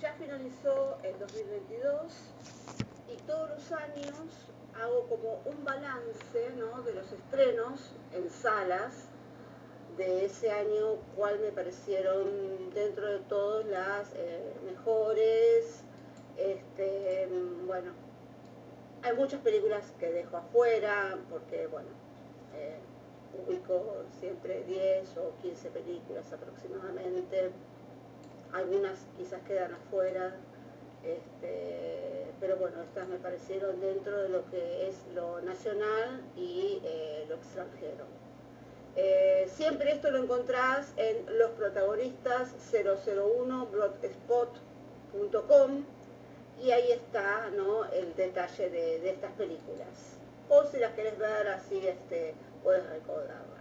ya finalizó el 2022 y todos los años hago como un balance de los estrenos en salas de ese año, cuál me parecieron dentro de todos las eh, mejores. Este, bueno, hay muchas películas que dejo afuera porque, bueno, eh, ubico siempre 10 o 15 películas aproximadamente. Algunas quizás quedan afuera, este, pero bueno, estas me parecieron dentro de lo que es lo nacional y eh, lo extranjero. Eh, siempre esto lo encontrás en los protagonistas 001 blogspot.com y ahí está ¿no? el detalle de, estas películas. O si las querés ver así, este, puedes recordarlas.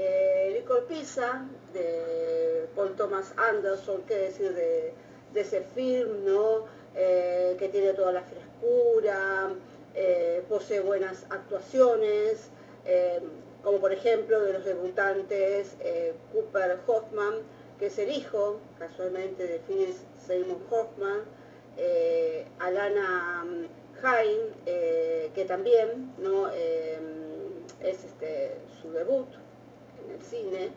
Eh, Licor Pizza de Paul Thomas Anderson, qué decir de, ese film, ¿no? Eh, que tiene toda la frescura, eh, posee buenas actuaciones, eh, como por ejemplo de los debutantes Cooper Hoffman, que es el hijo, casualmente, de Phyllis Seymour Hoffman, Alana Haim, que también ¿no? es este, su debut en el cine.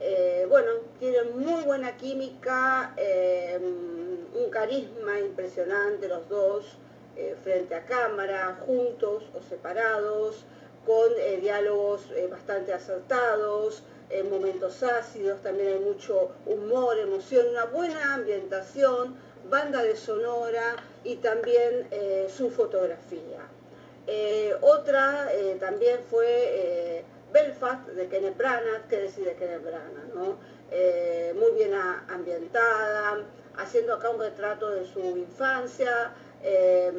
Eh, bueno, tienen muy buena química, eh, un carisma impresionante los dos, eh, frente a cámara, juntos o separados, con diálogos bastante acertados, momentos ácidos, también hay mucho humor, emoción, una buena ambientación, banda de sonora y también su fotografía. otra también fue Belfast de Kenneth Branagh, ¿qué decir de Kenneth Branagh? ¿no? Eh, muy bien ambientada, haciendo acá un retrato de su infancia, em,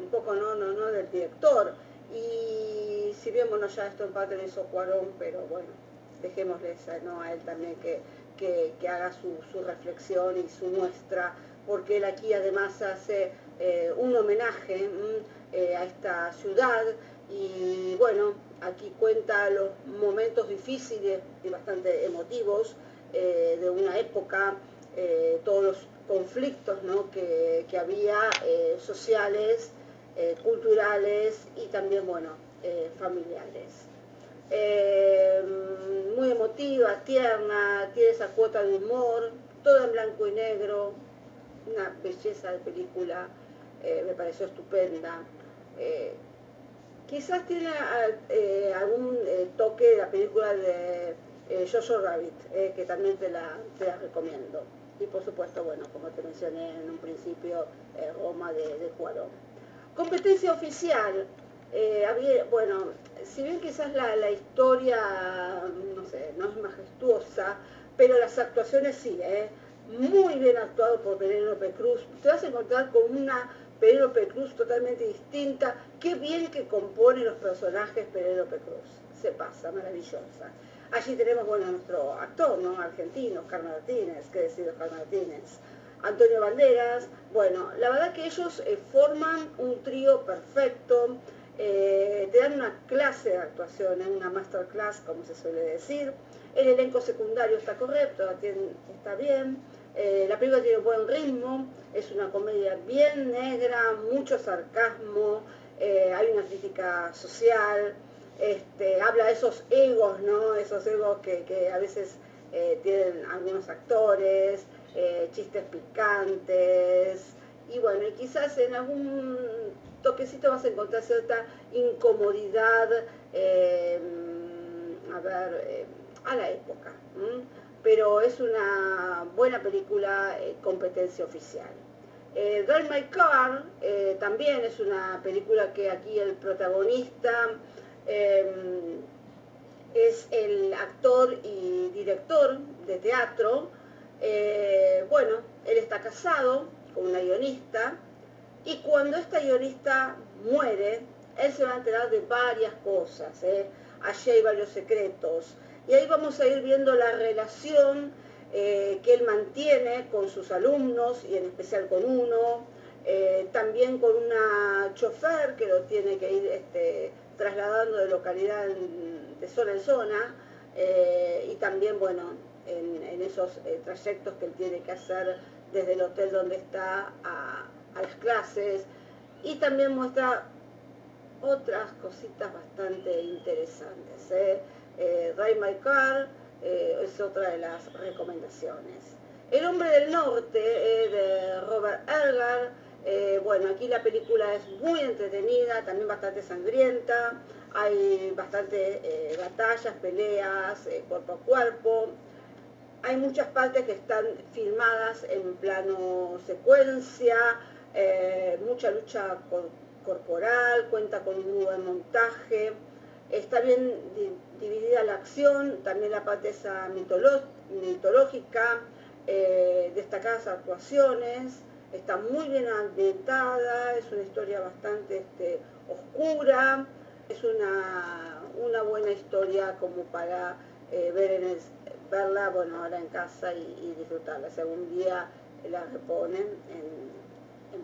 un poco no, no, no del director. Y si bien, bueno, ya esto en parte lo hizo Cuarón, pero bueno, dejémosle ¿no? a él también que, que, haga su, reflexión y su muestra, porque él aquí además hace eh, un homenaje eh, a esta ciudad y bueno, aquí cuenta los momentos difíciles y bastante emotivos eh, de una época, eh, todos los conflictos que, había eh, sociales, culturales y también, bueno, familiares. muy emotiva, tierna, tiene esa cuota de humor, todo en blanco y negro, una belleza de película, me pareció estupenda. Quizás tiene eh, algún eh, toque de la película de eh, Jojo Rabbit, que también te la, recomiendo. Y por supuesto, bueno, como te mencioné en un principio, Roma de, de Cuarón. Competencia oficial. bueno, si bien quizás la, la, historia, no sé, no es majestuosa, pero las actuaciones sí, muy bien actuado por Penélope Cruz. Te vas a encontrar con una Penélope Cruz totalmente distinta. Qué bien que compone los personajes Penélope Cruz. Se pasa, maravillosa. Allí tenemos, bueno, nuestro actor, ¿no? Argentino, Oscar Martínez, qué decir Oscar Martínez. Antonio Banderas. Bueno, la verdad que ellos eh, forman un trío perfecto. Eh, te dan una clase de actuación, ¿eh? una masterclass, como se suele decir. El elenco secundario está correcto, está bien. Eh, la película tiene buen ritmo, es una comedia bien negra, mucho sarcasmo, eh, hay una crítica social, este, habla de esos egos, ¿no? Esos egos que, a veces eh, tienen algunos actores, chistes picantes, y bueno, y quizás en algún toquecito vas a encontrar cierta incomodidad, a ver, a la época pero es una buena película, eh, competencia oficial. Eh, My Car eh, también es una película que aquí el protagonista em, es el actor y director de teatro. bueno, él está casado con una guionista y cuando esta guionista muere, él se va a enterar de varias cosas. Allí hay varios secretos. Y ahí vamos a ir viendo la relación eh, que él mantiene con sus alumnos y en especial con uno, eh, también con una chofer que lo tiene que ir este, trasladando de localidad de zona en zona, eh, y también, bueno, en, esos trayectos que él tiene que hacer desde el hotel donde está a, las clases y también muestra otras cositas bastante interesantes. My Car es otra de las recomendaciones. El hombre del norte de Robert Elgar eh, bueno, aquí la película es muy entretenida, también bastante sangrienta, hay bastante eh, batallas, peleas, eh, cuerpo a cuerpo. Hay muchas partes que están filmadas en plano secuencia, mucha lucha corporal, cuenta con un buen montaje. Está bien dividida la acción, también la parte esa mitológica, destacadas actuaciones está muy bien ambientada, es una historia bastante este, oscura, es una, una, buena historia como para eh, ver en verla bueno, ahora en casa y, disfrutarla. Si algún día la reponen en,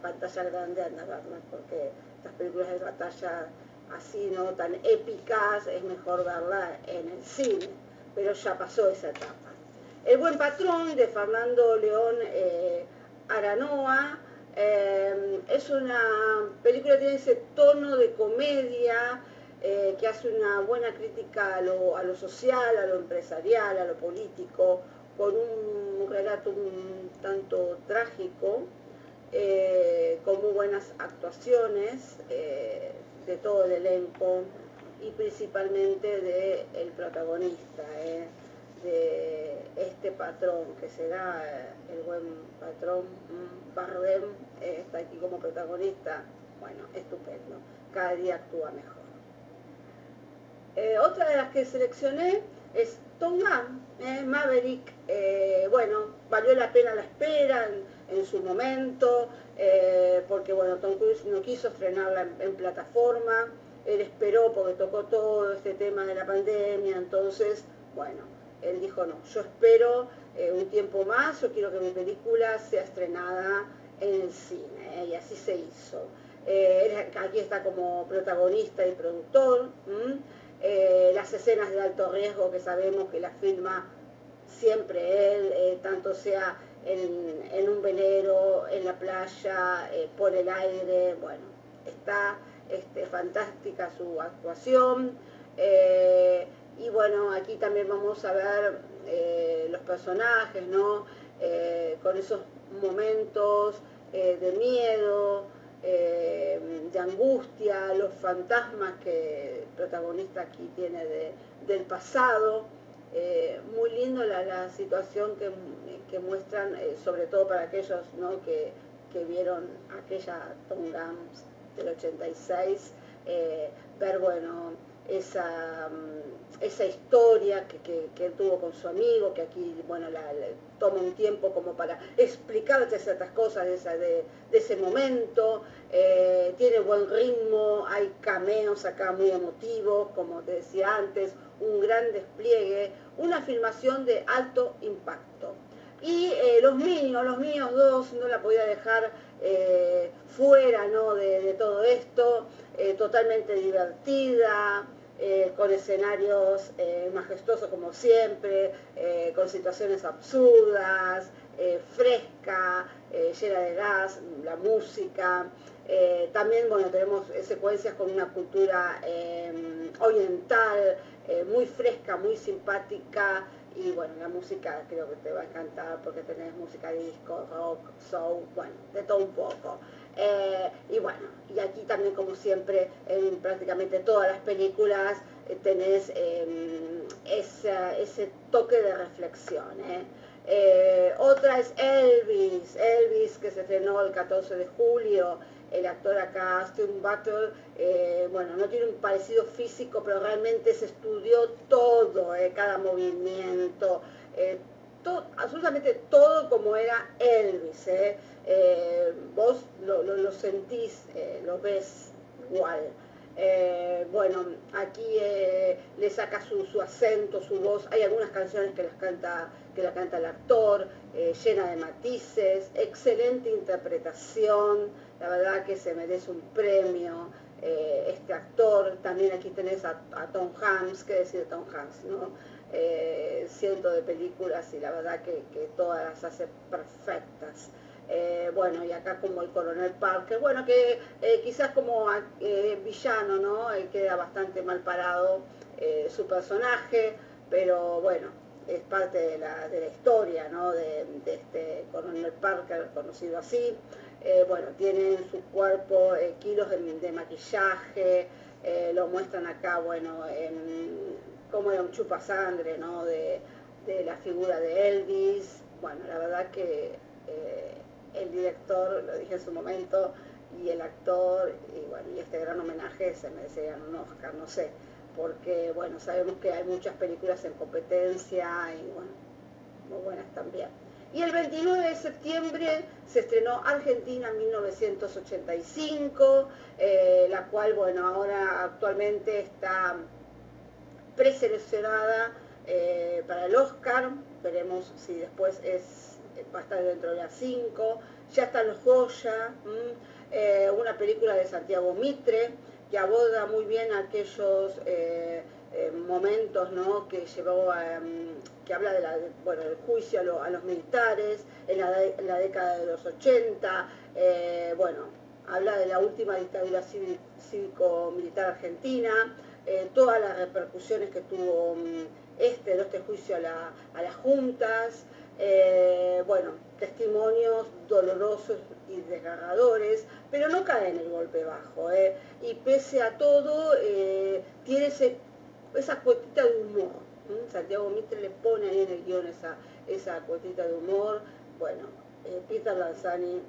pantalla grande, anda a porque las películas de batalla así, no tan épicas, es mejor verla en el cine, pero ya pasó esa etapa. El buen patrón de Fernando León eh, Aranoa. Eh, es una película que tiene ese tono de comedia, eh, que hace una buena crítica a lo, social, a lo empresarial, a lo político, con un relato un tanto trágico, eh, con muy buenas actuaciones de todo el elenco y principalmente del el protagonista de este patrón, que será eh, el buen patrón mm, Bardem, eh, está aquí como protagonista, bueno, estupendo, cada día actúa mejor. Eh, otra de las que seleccioné es Tom Gunn, Maverick, bueno, valió la pena la espera en, su momento, porque bueno, Tom Cruise no quiso frenarla en, plataforma, él esperó porque tocó todo este tema de la pandemia, entonces, bueno, él dijo, no, yo espero eh, un tiempo más, yo quiero que mi película sea estrenada en el cine, ¿eh? y así se hizo. Eh, aquí está como protagonista y productor. las escenas de alto riesgo que sabemos que las filma siempre él, tanto sea en, un velero, en la playa, por el aire, bueno, está este, fantástica su actuación. Y bueno, aquí también vamos a ver eh, los personajes, ¿no? Eh, con esos momentos eh, de miedo, de angustia, los fantasmas que el protagonista aquí tiene del pasado. Muy lindo la, situación que, muestran, sobre todo para aquellos que, vieron aquella Tom Gams del 86, ver, bueno, esa, mm, esa historia que, él tuvo con su amigo, que aquí, bueno, toma un tiempo como para explicarte ciertas cosas de, ese momento, eh, tiene buen ritmo, hay cameos acá muy emotivos, como te decía antes, un gran despliegue, una filmación de alto impacto. Y eh, los míos, los míos dos, no la podía dejar eh, fuera ¿no? de, todo esto, totalmente divertida, eh, con escenarios eh, majestuosos como siempre, eh, con situaciones absurdas, fresca, llena de gas, la música. También bueno, tenemos secuencias con una cultura em, oriental, muy fresca, muy simpática, y bueno, la música creo que te va a encantar porque tenés música disco, rock, soul, bueno, de todo un poco. Eh, y bueno, y aquí también como siempre en prácticamente todas las películas eh, tenés em, ese toque de reflexión. ¿eh? otra es Elvis, Elvis que se estrenó el 14 de julio, el actor acá, Austin Butler, bueno, no tiene un parecido físico, pero realmente se estudió todo, cada movimiento, absolutamente todo como era Elvis. Eh, vos lo, sentís, eh, lo ves igual. Eh, bueno, aquí le saca su, acento, su voz. Hay algunas canciones que las canta, que la canta el actor, llena de matices, excelente interpretación. La verdad que se merece un premio este actor. También aquí tenés a, Tom Hanks, ¿qué decir Tom Hanks? ¿no? eh, cientos de películas y la verdad que, todas las hace perfectas. Eh, bueno, y acá como el coronel Parker, bueno, que eh, quizás como villano, ¿no? queda bastante mal parado su personaje, pero bueno, es parte de la, historia, ¿no? De, este coronel Parker, conocido así. bueno, tiene en su cuerpo kilos de, maquillaje, lo muestran acá, bueno, en como era un chupasangre, ¿no? De, la figura de Elvis. Bueno, la verdad que eh, el director, lo dije en su momento, y el actor, y bueno, y este gran homenaje se merecerían un Oscar, no sé, porque bueno, sabemos que hay muchas películas en competencia y bueno, muy buenas también. Y el 29 de septiembre se estrenó Argentina 1985, eh, la cual, bueno, ahora actualmente está preseleccionada eh, para el Oscar, veremos si después es, va a estar dentro de las 5, ya están los Goya, eh, una película de Santiago Mitre, que aborda muy bien aquellos eh, momentos ¿no? que llevó a, mm, que habla de la, bueno, del juicio a, los militares en la, década de los 80, bueno, habla de la última dictadura cívico-militar argentina, eh, todas las repercusiones que tuvo mm, este, este juicio a, las juntas, eh, bueno, testimonios dolorosos y desgarradores, pero no cae en el golpe bajo. Eh, y pese a todo, tiene esa cuotita de humor. Santiago Mitre le pone ahí en el guion esa, esa cuotita de humor. Bueno, Peter Lanzani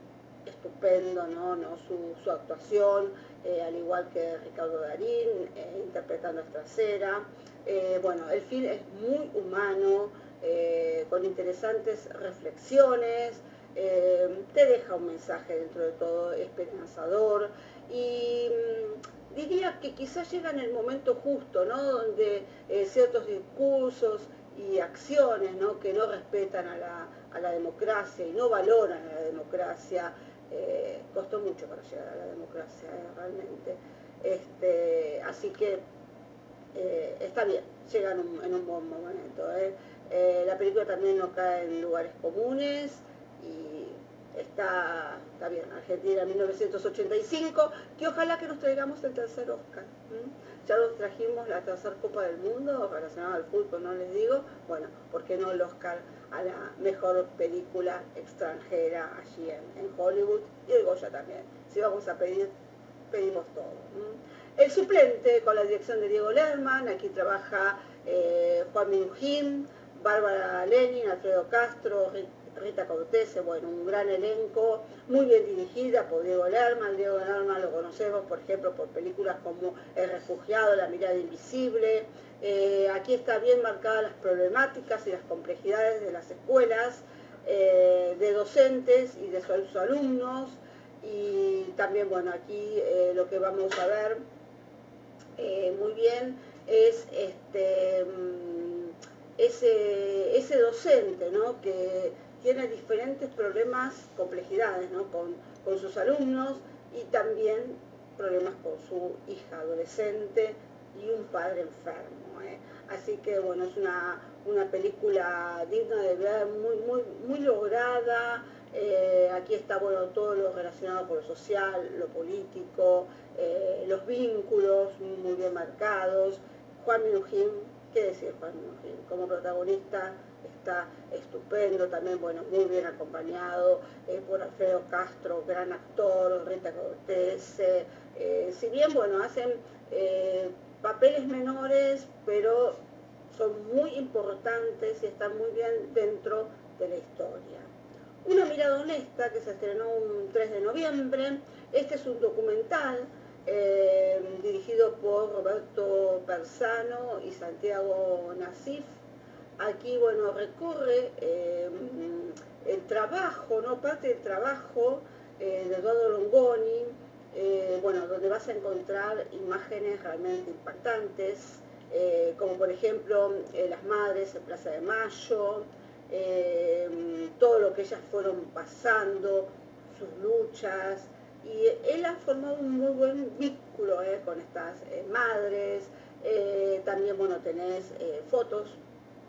estupendo, ¿no? ¿no? Su, actuación, eh, al igual que Ricardo Darín, eh, interpretando a. Eh, bueno, el film es muy humano, con interesantes reflexiones, te deja un mensaje dentro de todo esperanzador y mm, diría que quizás llega en el momento justo, ¿no? Donde ciertos discursos y acciones ¿no? que no respetan a la, democracia y no valoran a la democracia, eh, costó mucho para llegar a la democracia, eh, realmente. Este, así que eh, está bien, llega en un, buen momento. la película también no cae en lugares comunes y está, está bien, Argentina 1985, que ojalá que nos traigamos el tercer Oscar. Ya nos trajimos la tercera Copa del Mundo relacionada al fútbol, no les digo, bueno, ¿por qué no el Oscar a la mejor película extranjera allí en, Hollywood? Y el Goya también. Si vamos a pedir, pedimos todo. El suplente con la dirección de Diego Lerman, aquí trabaja eh, Juan Minujín, Bárbara Lenin, Alfredo Castro, Rita Cortese, bueno, un gran elenco, muy bien dirigida por Diego Lerman. Diego Lerman lo conocemos, por ejemplo, por películas como El refugiado, La mirada invisible. Eh, aquí está bien marcadas las problemáticas y las complejidades de las escuelas, eh, de docentes y de sus alumnos. Y también, bueno, aquí eh, lo que vamos a ver muy bien es este mm, ese, ese docente, ¿no? Que tiene diferentes problemas, complejidades con, sus alumnos y también problemas con su hija adolescente y un padre enfermo. ¿eh? Así que bueno, es una, película digna de ver, muy, muy, muy lograda. Eh, aquí está bueno todo lo relacionado con lo social, lo político, eh, los vínculos muy bien marcados. Juan Minujín, ¿qué decir Juan Minujín? Como protagonista está estupendo, también, bueno, muy bien acompañado eh, por Alfredo Castro, gran actor, Rita Cortés, eh, si bien, bueno, hacen eh, papeles menores, pero son muy importantes y están muy bien dentro de la historia. Una mirada honesta que se estrenó un 3 de noviembre, este es un documental dirigido por Roberto Persano y Santiago Nasif, aquí, bueno, recorre eh, el trabajo, ¿no? Parte del trabajo eh, de Eduardo Longoni, eh, bueno, donde vas a encontrar imágenes realmente impactantes, como por ejemplo las madres en Plaza de Mayo, todo lo que ellas fueron pasando, sus luchas, y él ha formado un muy buen vínculo con estas madres, también, bueno, tenés fotos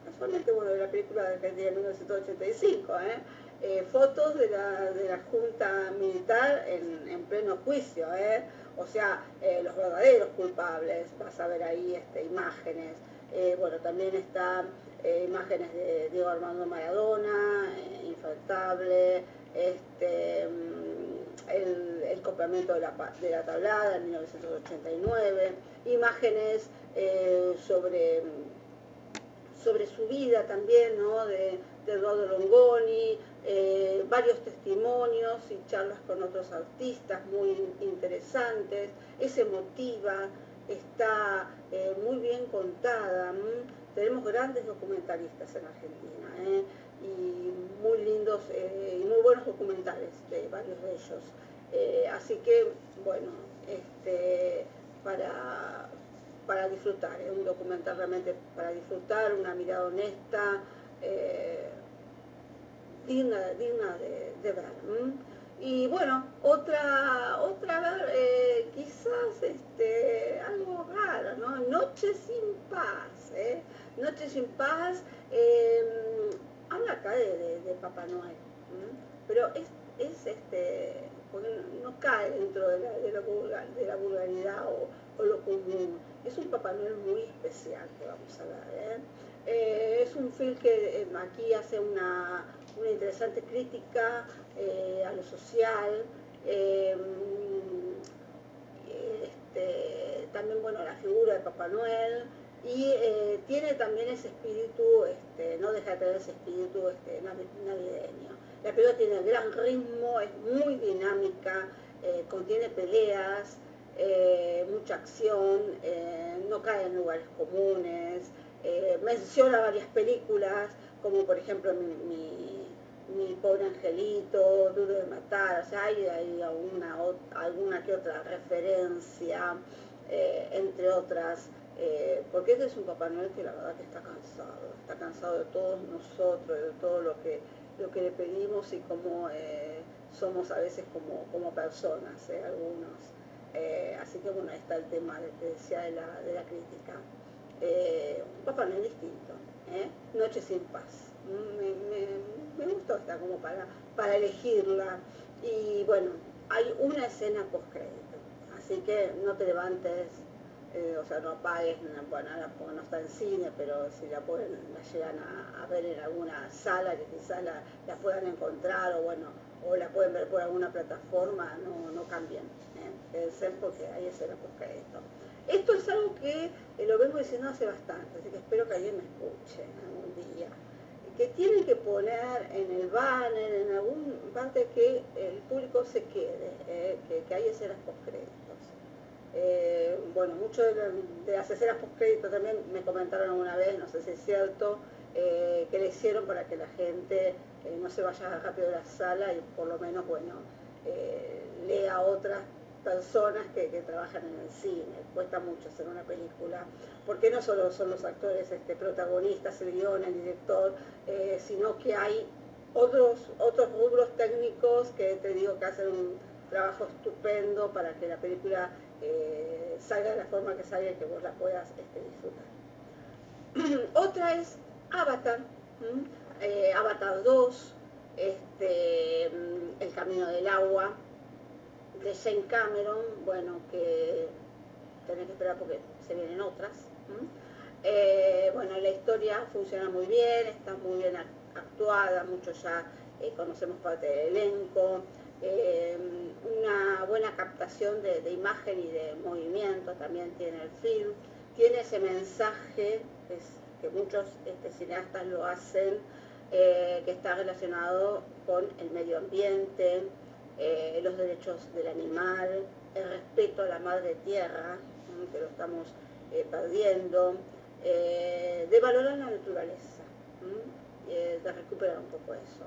casualmente, bueno, de la película de Argentina de 1985, ¿eh? Eh, fotos de la, de la Junta Militar en, en pleno juicio, ¿eh? o sea, los verdaderos culpables, vas a ver ahí este, imágenes, bueno, también están imágenes de Diego Armando Maradona, infaltable, este, mm, el, el complemento de la, de la tablada en 1989, imágenes sobre sobre su vida también, ¿no? de, de Eduardo Longoni, eh, varios testimonios y charlas con otros artistas muy interesantes, es emotiva, está eh, muy bien contada. Tenemos grandes documentalistas en Argentina ¿eh? y muy lindos y muy buenos documentales de varios de ellos. así que, bueno, este, para, para disfrutar, es un documental realmente para disfrutar, una mirada honesta, eh, digna, digna de, ver. Y bueno, otra, otra eh, quizás este, algo raro, ¿no? Noche sin paz, ¿eh? Noche sin paz, em, habla acá de, Papá Noel, pero es, es este, no cae dentro de la, de la, vulgaridad o, lo común. Es un Papá Noel muy especial que vamos a ver. ¿eh? Eh, es un film que eh, aquí hace una, interesante crítica a lo social. Este, también, bueno, la figura de Papá Noel y tiene también ese espíritu, este, no deja de tener ese espíritu este, navideño. La película tiene gran ritmo, es muy dinámica, eh, contiene peleas, eh, mucha acción, eh, no cae en lugares comunes, menciona varias películas, como por ejemplo mi, pobre angelito, Duro de Matar, o sea, hay, alguna, alguna que otra referencia, entre otras, porque este es un Papá Noel que la verdad que está cansado, está cansado de todos nosotros, de todo lo que lo que le pedimos y cómo eh, somos a veces como, como personas, eh, algunos. Eh, así que bueno, ahí está el tema de, decía de, la, de la crítica. un papá no es distinto, Noche sin paz. Me, me, gustó esta como para, para elegirla. Y bueno, hay una escena post-crédito, así que no te levantes o sea, no apagues, bueno, no está en cine, pero si la pueden, la llegan a, ver en alguna sala que quizás la, puedan encontrar o bueno, o la pueden ver por alguna plataforma, no, no cambien, ¿eh? Ser porque ahí es la esto. Es algo que eh, lo vengo diciendo hace bastante, así que espero que alguien me escuche algún día. Que tienen que poner en el banner, en algún parte que el público se quede, ¿eh? que, que hay escenas postcréditos. Eh, bueno, muchos de, las escenas post-crédito también me comentaron alguna vez, no sé si es cierto, que le hicieron para que la gente no se vaya rápido de la sala y por lo menos, bueno, lea otras personas que, trabajan en el cine. Cuesta mucho hacer una película, porque no solo son los actores este, protagonistas, el guion, el director, sino que hay otros, otros rubros técnicos que te digo que hacen un trabajo estupendo para que la película eh, salga de la forma que salga y que vos la puedas este, disfrutar. Otra es Avatar, eh, Avatar 2, este, mm, El Camino del Agua, de Shane Cameron, bueno, que tenés que esperar porque se vienen otras. Eh, bueno, la historia funciona muy bien, está muy bien actuada, muchos ya conocemos parte del elenco, eh, una buena captación de, imagen y de movimiento también tiene el film, tiene ese mensaje que muchos este, cineastas lo hacen, eh, que está relacionado con el medio ambiente, eh, los derechos del animal, el respeto a la madre tierra, que lo estamos perdiendo, de valorar la naturaleza, de recuperar un poco eso.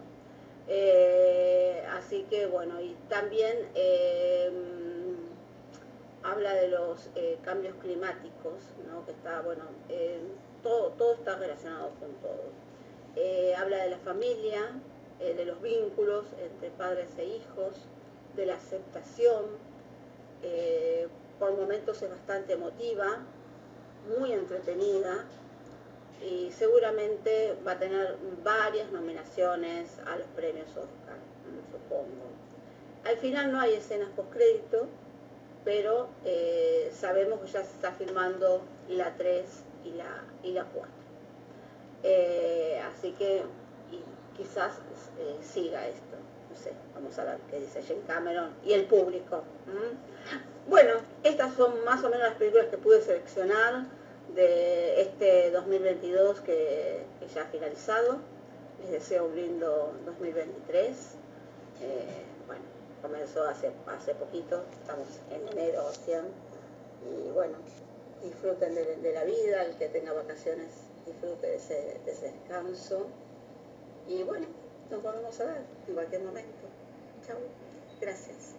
Eh, así que bueno, y también eh, habla de los eh, cambios climáticos, ¿no? que está, bueno, todo, todo está relacionado con todo. habla de la familia, de los vínculos entre padres e hijos, de la aceptación, por momentos es bastante emotiva, muy entretenida, y seguramente va a tener varias nominaciones a los premios Oscar, supongo. Al final no hay escenas post-crédito, pero eh, sabemos que ya se está filmando la 3 y la, y la 4. Eh, así que quizás eh, siga esto. No sé, vamos a ver qué dice Jane Cameron y el público. Bueno, estas son más o menos las películas que pude seleccionar de este 2022 que, ya ha finalizado. Les deseo un lindo 2023. bueno, comenzó hace, hace poquito, estamos en enero y bueno, disfruten de, la vida, el que tenga vacaciones disfrute de ese, descanso y bueno, nos volvemos a ver en cualquier momento. Chao, gracias.